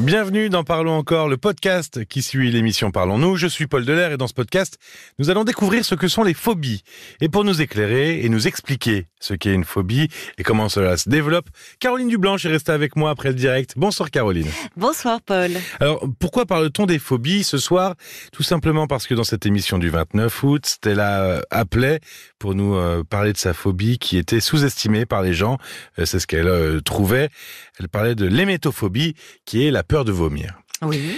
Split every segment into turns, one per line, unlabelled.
Bienvenue dans Parlons encore, le podcast qui suit l'émission Parlons-nous. Je suis Paul Delair et dans ce podcast, nous allons découvrir ce que sont les phobies. Et pour nous éclairer et nous expliquer ce qu'est une phobie et comment cela se développe, Caroline Dublanche est restée avec moi après le direct. Bonsoir Caroline.
Bonsoir Paul.
Alors, pourquoi parle-t-on des phobies ce soir? Tout simplement parce que dans cette émission du 29 août, Stella appelait pour nous euh, parler de sa phobie qui était sous-estimée par les gens. Euh, c'est ce qu'elle euh, trouvait. Elle parlait de l'hémétophobie qui est la peur de vomir.
Oui.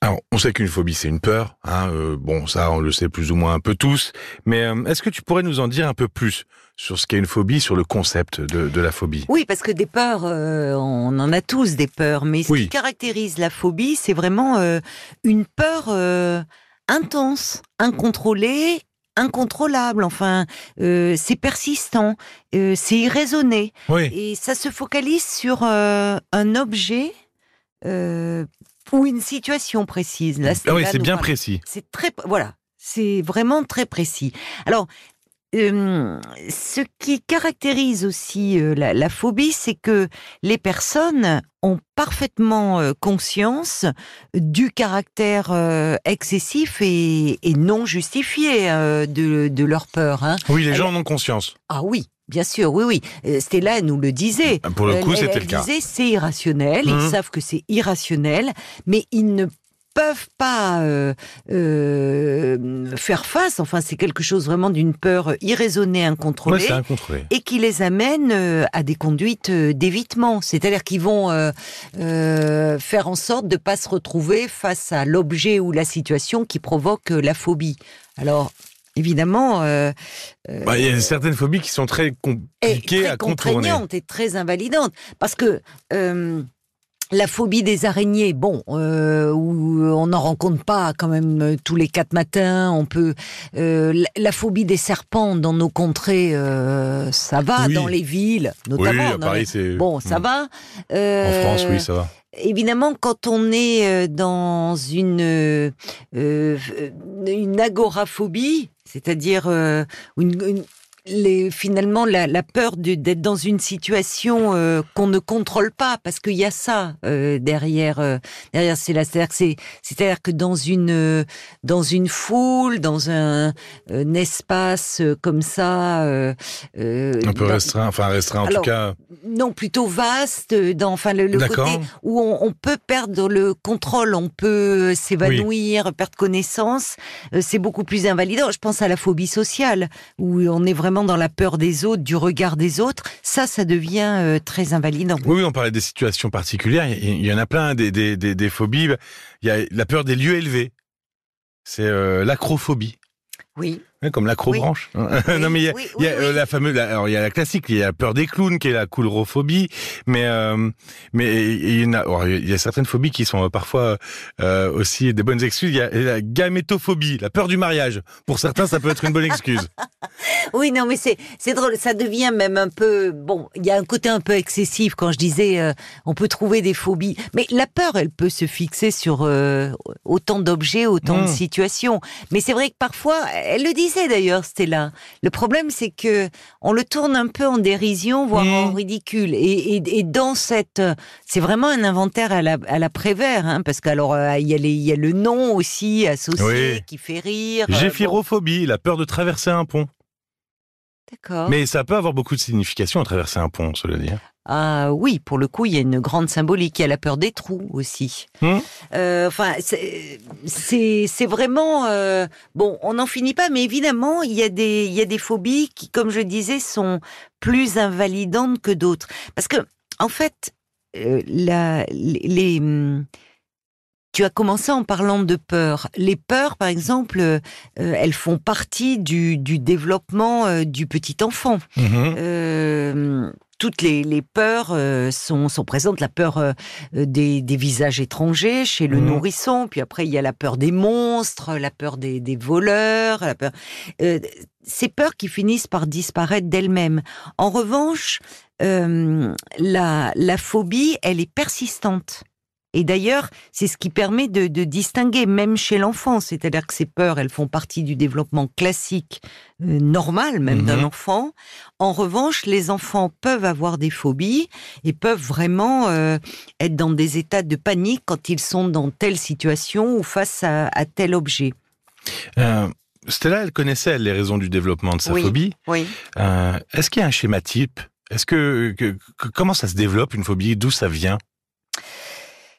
Alors, on sait qu'une phobie, c'est une peur. Hein, euh, bon, ça, on le sait plus ou moins un peu tous. Mais euh, est-ce que tu pourrais nous en dire un peu plus sur ce qu'est une phobie, sur le concept de, de la phobie?
Oui, parce que des peurs, euh, on en a tous des peurs, mais ce
Oui.
qui caractérise la phobie, c'est vraiment une peur intense, incontrôlée, incontrôlable. Enfin, euh, c'est persistant, euh, c'est irraisonné,
Oui.
et ça se focalise sur euh, un objet euh, ou une situation précise. Là,
Ah oui, c'est bien précis.
C'est très, voilà, c'est vraiment très précis. Alors, euh, ce qui caractérise aussi euh, la, la phobie, c'est que les personnes ont parfaitement conscience du caractère excessif et, et non justifié de, de leur peur. hein.
Oui, les gens en ont conscience.
Ah oui, bien sûr, oui, oui. Euh, Stella nous le disait.
Pour le coup, c'était le cas.
disait c'est irrationnel, ils savent que c'est irrationnel, mais ils ne peuvent pas euh, euh, faire face. Enfin, c'est quelque chose vraiment d'une peur irraisonnée,
Ouais,
incontrôlée.
c'est incontrôlé.
et qui les amène euh, à des conduites d'évitement, c'est-à-dire qu'ils vont faire en sorte de pas se retrouver face à l'objet ou la situation qui provoque la phobie. Alors, évidemment, euh,
Bah, Il y a certaines phobies qui sont très compliquées
très
à contourner.
et très invalidante. Parce que euh, la phobie des araignées, bon, euh, où on n'en rencontre pas quand même tous les quatre matins. On peut euh, la, phobie des serpents dans nos contrées, euh, ça va
Oui.
dans les villes,
Oui,
notamment.
à
dans
Paris,
les-
c'est.
Bon, ça
Mm.
va.
En France, oui, ça va.
Évidemment, quand on est dans une une agoraphobie, c'est-à-dire euh, une, une- les, finalement la, la peur d'être dans une situation euh, qu'on ne contrôle pas, parce qu'il y a ça euh, derrière euh, derrière c'est c'est-à-dire que c'est c'est-à-dire que dans une euh, dans une foule, dans un, un espace euh, comme ça, euh, euh,
Un peu restreint, enfin restreint en
Alors,
tout cas.
non, plutôt vaste, euh, dans enfin le, le côté où on, on peut perdre le contrôle, on peut euh, s'évanouir, perdre connaissance, euh, c'est beaucoup plus invalidant. Je pense à la phobie sociale, où on est vraiment dans la peur des autres, du regard des autres. Ça, ça devient euh, très invalidant.
Oui, oui, on parlait des situations particulières. Il y- il y en a plein, des, des, des, des phobies. Il y a la peur des lieux élevés. C'est euh, l'acrophobie.
Oui.
Comme l'acrobranche. non mais il y a,
oui,
il y a
oui,
euh, la fameuse, la- alors il y a la classique, il y a la peur des clowns qui est la coulrophobie, mais euh, mais il y en a, alors, il y a certaines phobies qui sont euh, parfois euh, aussi des bonnes excuses. Il y a la gamétophobie, la peur du mariage. Pour certains, ça peut être une bonne excuse.
Oui, non, mais c'est c'est drôle. Ça devient même un peu bon. Il y a un côté un peu excessif quand je disais euh, on peut trouver des phobies, mais la peur, elle peut se fixer sur autant d'objets, autant de situations. Mais c'est vrai que parfois, elle le disait d'ailleurs, Stella. Le problème, c'est que on le tourne un peu en dérision, voire
Mm.
en ridicule. Et, et, et dans cette, c'est vraiment un inventaire à la, à la Prévert, hein, parce qu'alors euh, il y a les, il y a le nom aussi associé
Oui.
qui fait rire. euh, bon,
Géphirophobie, la peur de traverser un pont.
D'accord.
Mais ça peut avoir beaucoup de signification à traverser un pont, cela dit.
Ah oui, pour le coup, il y a une grande symbolique. Il y a la peur des trous aussi.
Hmm.
Euh, enfin, c'est vraiment euh, bon. On n'en finit pas, mais évidemment, il y a des il y a des phobies qui, comme je disais, sont plus invalidantes que d'autres. Parce que en fait, euh, la, les, les, tu as commencé en parlant de peur. Les peurs, par exemple, euh, elles font partie du, du développement euh, du petit enfant.
Mhm.
Euh, toutes les, les peurs euh, sont, sont présentes. La peur euh, des, des visages étrangers chez le
Mhm.
nourrisson, puis après il y a la peur des monstres, la peur des, des voleurs, la peur. euh, ces peurs qui finissent par disparaître d'elles-mêmes. En revanche, la, la phobie, elle est persistante. Et d'ailleurs, c'est ce qui permet de, de distinguer, même chez l'enfant. C'est-à-dire que ces peurs, elles font partie du développement classique, euh, normal même d'un
Mhm.
enfant. En revanche, les enfants peuvent avoir des phobies et peuvent vraiment euh, être dans des états de panique quand ils sont dans telle situation ou face à, à tel objet.
Euh, Stella, elle connaissait elle, les raisons du développement de sa
Oui.
phobie.
Oui.
Euh, Est-ce qu'il y a un schéma type? Est-ce que, que- que- comment ça se développe une phobie? D'où ça vient?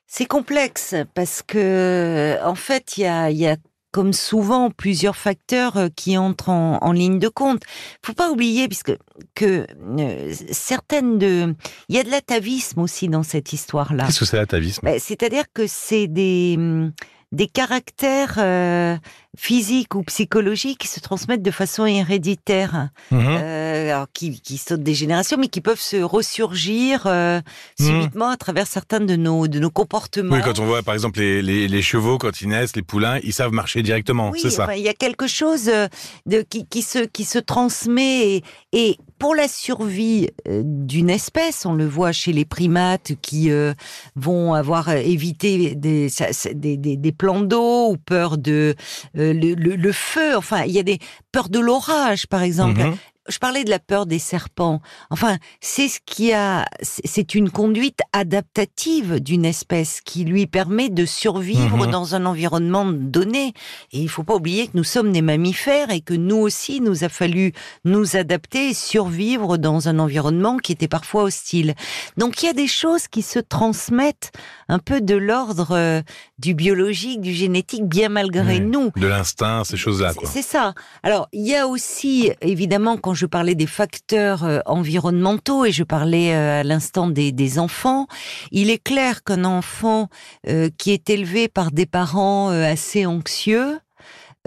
C'est complexe parce que, en fait, il y a, il y a comme souvent plusieurs facteurs euh, qui entrent en, en ligne de compte. Faut pas oublier, puisque que euh, certaines de, il y a de l'atavisme aussi dans cette histoire-là.
Qu'est-ce que c'est l'atavisme?
Ben, C'est-à-dire que c'est des hum, des caractères euh, physiques ou psychologiques qui se transmettent de façon héréditaire,
Mhm.
euh, alors qui, qui sautent des générations, mais qui peuvent se ressurgir euh,
Mhm.
subitement à travers certains de nos de nos comportements.
Oui, quand on voit par exemple les, les, les chevaux quand ils naissent, les poulains, ils savent marcher directement,
Oui,
c'est ça.
il y a quelque chose euh, de qui, qui se qui se transmet et, et pour la survie d'une espèce, on le voit chez les primates qui euh, vont avoir évité des, des, des, des plans d'eau ou peur de euh, le, le, le feu. Enfin, il y a des peurs de l'orage, par exemple.
Mhm.
Je parlais de la peur des serpents. Enfin, c'est ce qui a, c'est- c'est une conduite adaptative d'une espèce qui lui permet de survivre
Mhm.
dans un environnement donné. Et il faut pas oublier que nous sommes des mammifères et que nous aussi, nous a fallu nous adapter et survivre dans un environnement qui était parfois hostile. Donc il y a des choses qui se transmettent un peu de l'ordre euh, du biologique, du génétique, bien malgré nous.
De l'instinct, ces choses-là,
C'est- ça. Alors, il y a aussi, évidemment, quand je parlais des facteurs euh, environnementaux et je parlais euh, à l'instant des, des enfants, il est clair qu'un enfant euh, qui est élevé par des parents assez anxieux,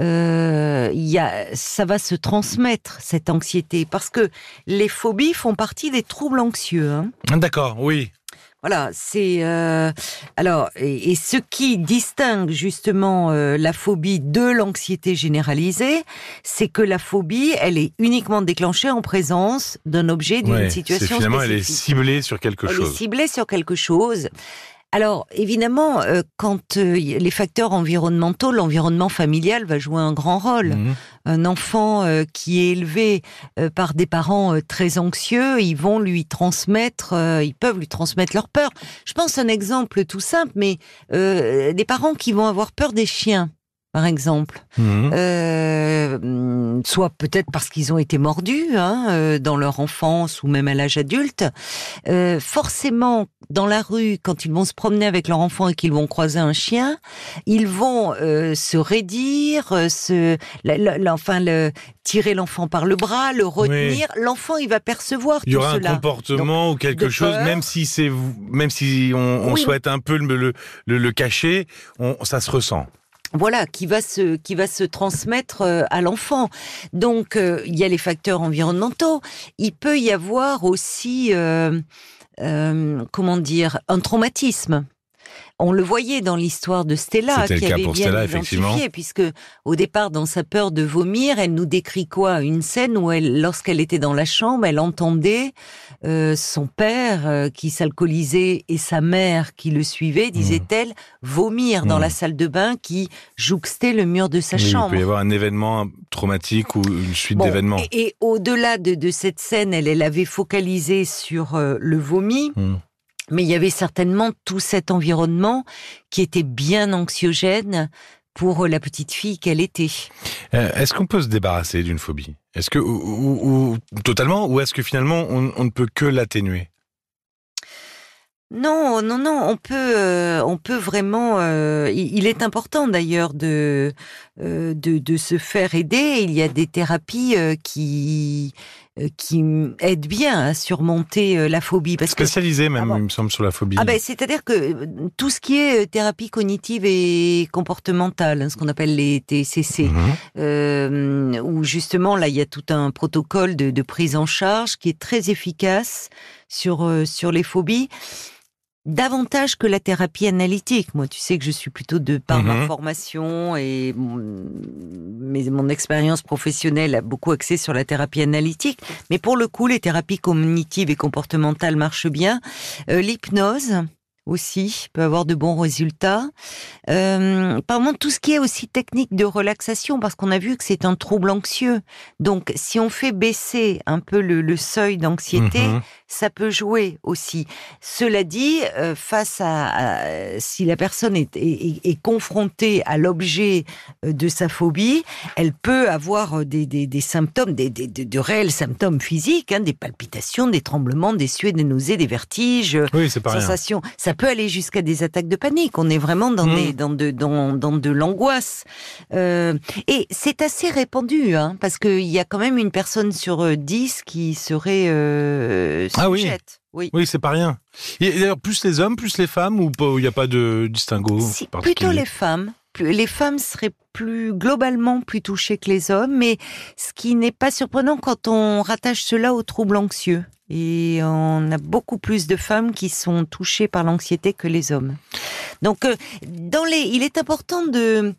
euh, y a, ça va se transmettre cette anxiété parce que les phobies font partie des troubles anxieux. Hein.
D'accord, oui.
Voilà, c'est euh, alors et, et ce qui distingue justement euh, la phobie de l'anxiété généralisée, c'est que la phobie, elle est uniquement déclenchée en présence d'un objet, d'une
Ouais,
situation
finalement, elle est
spécifique.
ciblée sur quelque
Elle est
chose.
ciblée sur quelque chose. Alors, évidemment, euh, quand euh, les facteurs environnementaux, l'environnement familial va jouer un grand rôle
Mhm.
un enfant euh, qui est élevé euh, par des parents euh, très anxieux, ils vont lui transmettre, euh, ils peuvent lui transmettre leur peur. Je pense à un exemple tout simple, mais euh, des parents qui vont avoir peur des chiens, par exemple,
Mhm.
euh, soit peut-être parce qu'ils ont été mordus hein, euh, dans leur enfance ou même à l'âge adulte. Euh, forcément, dans la rue, quand ils vont se promener avec leur enfant et qu'ils vont croiser un chien, ils vont euh, se raidir, se, la- la- la- enfin, le, tirer l'enfant par le bras, le retenir. L'enfant, il va percevoir
Il y
tout
aura un
cela.
comportement ou quelque chose,
peur.
même si c'est, même si on, on
Oui.
souhaite un peu le, le, le- le cacher, on, ça se ressent.
Voilà, qui va se qui va se transmettre euh, à l'enfant. Donc euh, il y a les facteurs environnementaux. Il peut y avoir aussi euh, euh, comment dire un traumatisme. On le voyait dans l'histoire de Stella, qui
cas
avait
pour
bien
Stella,
identifié, puisque au départ, dans sa peur de vomir, elle nous décrit quoi? Une scène où elle, lorsqu'elle était dans la chambre, elle entendait euh, son père euh, qui s'alcoolisait et sa mère qui le suivait, disait-elle, vomir dans
Mmh.
la salle de bain qui jouxtait le mur de sa
Oui, il
chambre.
peut y avoir un événement traumatique ou une suite
Bon,
d'événements.
Et, et au-delà de, de cette scène, elle, elle avait focalisé sur euh, le vomi,
Hmm.
Mais il y avait certainement tout cet environnement qui était bien anxiogène pour la petite fille qu'elle était.
Euh, Est-ce qu'on peut se débarrasser d'une phobie? Est-ce que ou, ou- ou- totalement ou est-ce que finalement on, on ne peut que l'atténuer?
Non, non, non, on peut, euh, on peut vraiment. euh, il, il est important d'ailleurs de, euh, de de se faire aider. Il y a des thérapies qui qui aident bien à surmonter euh, la phobie parce que
Spécialisé même,
Ah bon.
il me semble, sur la phobie.
Ah ben, c'est-à-dire que euh, tout ce qui est euh, thérapie cognitive et comportementale, hein, ce qu'on appelle les TCC,
Mhm.
euh, où justement là il y a tout un protocole de, de prise en charge qui est très efficace sur euh, sur les phobies. Davantage que la thérapie analytique. Moi, tu sais que je suis plutôt de par ma
Mhm.
formation et mon, mais mon expérience professionnelle a beaucoup axé sur la thérapie analytique. Mais pour le coup, les thérapies cognitives et comportementales marchent bien. Euh, L'hypnose aussi peut avoir de bons résultats. Euh, par contre, tout ce qui est aussi technique de relaxation, parce qu'on a vu que c'est un trouble anxieux. Donc, si on fait baisser un peu le, seuil d'anxiété, mhm. ça peut jouer aussi. Cela dit, euh, face à, si la personne est, est, confrontée à l'objet euh, de sa phobie, elle peut avoir des, des, des symptômes, des, de réels symptômes physiques, hein, des palpitations, des tremblements, des suées, des nausées, des vertiges,
oui,
sensations. Ça peut aller jusqu'à des attaques de panique. On est vraiment dans, mmh. dans de, dans, dans de l'angoisse. Euh, et c'est assez répandu, hein, parce qu'il y a quand même une personne sur euh, dix qui serait euh,
ah oui. Oui, oui c'est pas rien. Et d'ailleurs, plus les hommes, plus les femmes, ou il n'y a pas de distinguo
Plutôt les femmes. Les femmes seraient plus globalement plus touchées que les hommes, mais ce qui n'est pas surprenant quand on rattache cela aux troubles anxieux. Et on a beaucoup plus de femmes qui sont touchées par l'anxiété que les hommes. Donc, euh, dans les, il est important de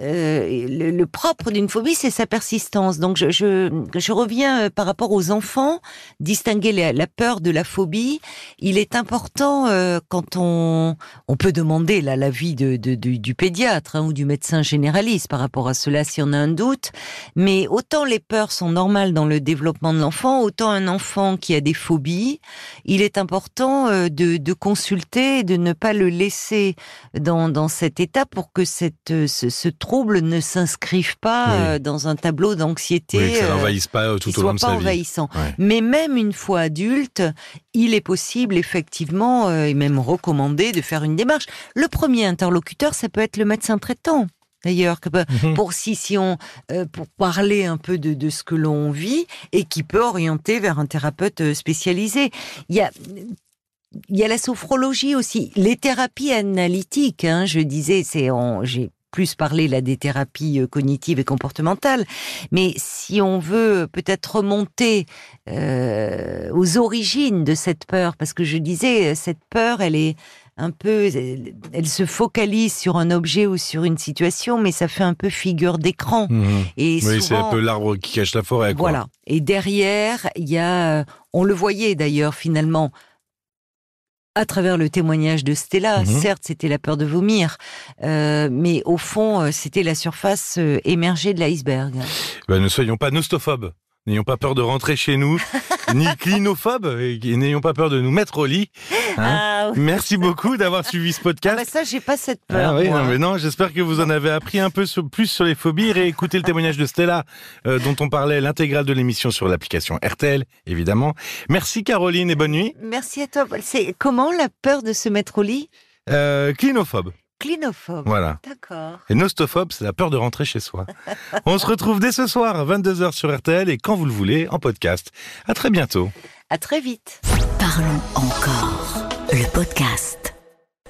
euh, le, propre d'une phobie, c'est sa persistance. Donc, je, je, reviens euh, par rapport aux enfants, distinguer la, peur de la phobie. Il est important quand on, on peut demander l'avis de, de, du pédiatre hein, ou du médecin généraliste par rapport à cela si on a un doute. Mais autant les peurs sont normales dans le développement de l'enfant, autant un enfant qui a des phobies, il est important de, de consulter, de ne pas le laisser dans, dans cet état pour que cette, ce, ce troubles ne s'inscrivent pas euh, dans un tableau d'anxiété.
Oui, ça n'envahisse pas euh, tout au long de sa
envahissant. Mais même une fois adulte, il est possible effectivement euh, et même recommandé de faire une démarche. Le premier interlocuteur, ça peut être le médecin traitant. D'ailleurs, mhm. pour si si on pour parler un peu de, de ce que l'on vit et qui peut orienter vers un thérapeute spécialisé. Il y a il y a la sophrologie aussi, les thérapies analytiques. Hein, je disais, c'est j'ai plus parler là des thérapies euh, cognitives et comportementales, mais si on veut peut-être remonter euh, aux origines de cette peur, parce que je disais cette peur, elle est un peu, elle, se focalise sur un objet ou sur une situation, mais ça fait un peu figure d'écran.
Mmh. Et oui, c'est un peu l'arbre qui cache la forêt. Quoi.
Voilà. Et derrière, il y a, on le voyait d'ailleurs finalement à travers le témoignage de Stella. Mhm. Certes, c'était la peur de vomir, euh, mais au fond, euh, c'était la surface euh, émergée de l'iceberg.
Ben, ne soyons pas nostophobes. N'ayons pas peur de rentrer chez nous, ni clinophobes, et n'ayons pas peur de nous mettre au lit. Hein. Ah Merci beaucoup d'avoir suivi ce podcast.
Ah bah ça, j'ai pas cette peur. Ah
oui, non, mais non, j'espère que vous en avez appris un peu plus sur les phobies. Réécoutez le témoignage de Stella, euh, dont on parlait l'intégrale de l'émission sur l'application RTL, évidemment. Merci Caroline et bonne nuit.
Merci à toi. C'est comment la peur de se mettre au lit?
Euh, Clinophobe.
Clinophobe.
Voilà.
D'accord.
Et nostophobe, c'est la peur de rentrer chez soi. On se retrouve dès ce soir à 22h sur RTL et quand vous le voulez en podcast. À très bientôt.
À très vite.
Parlons encore. Le podcast.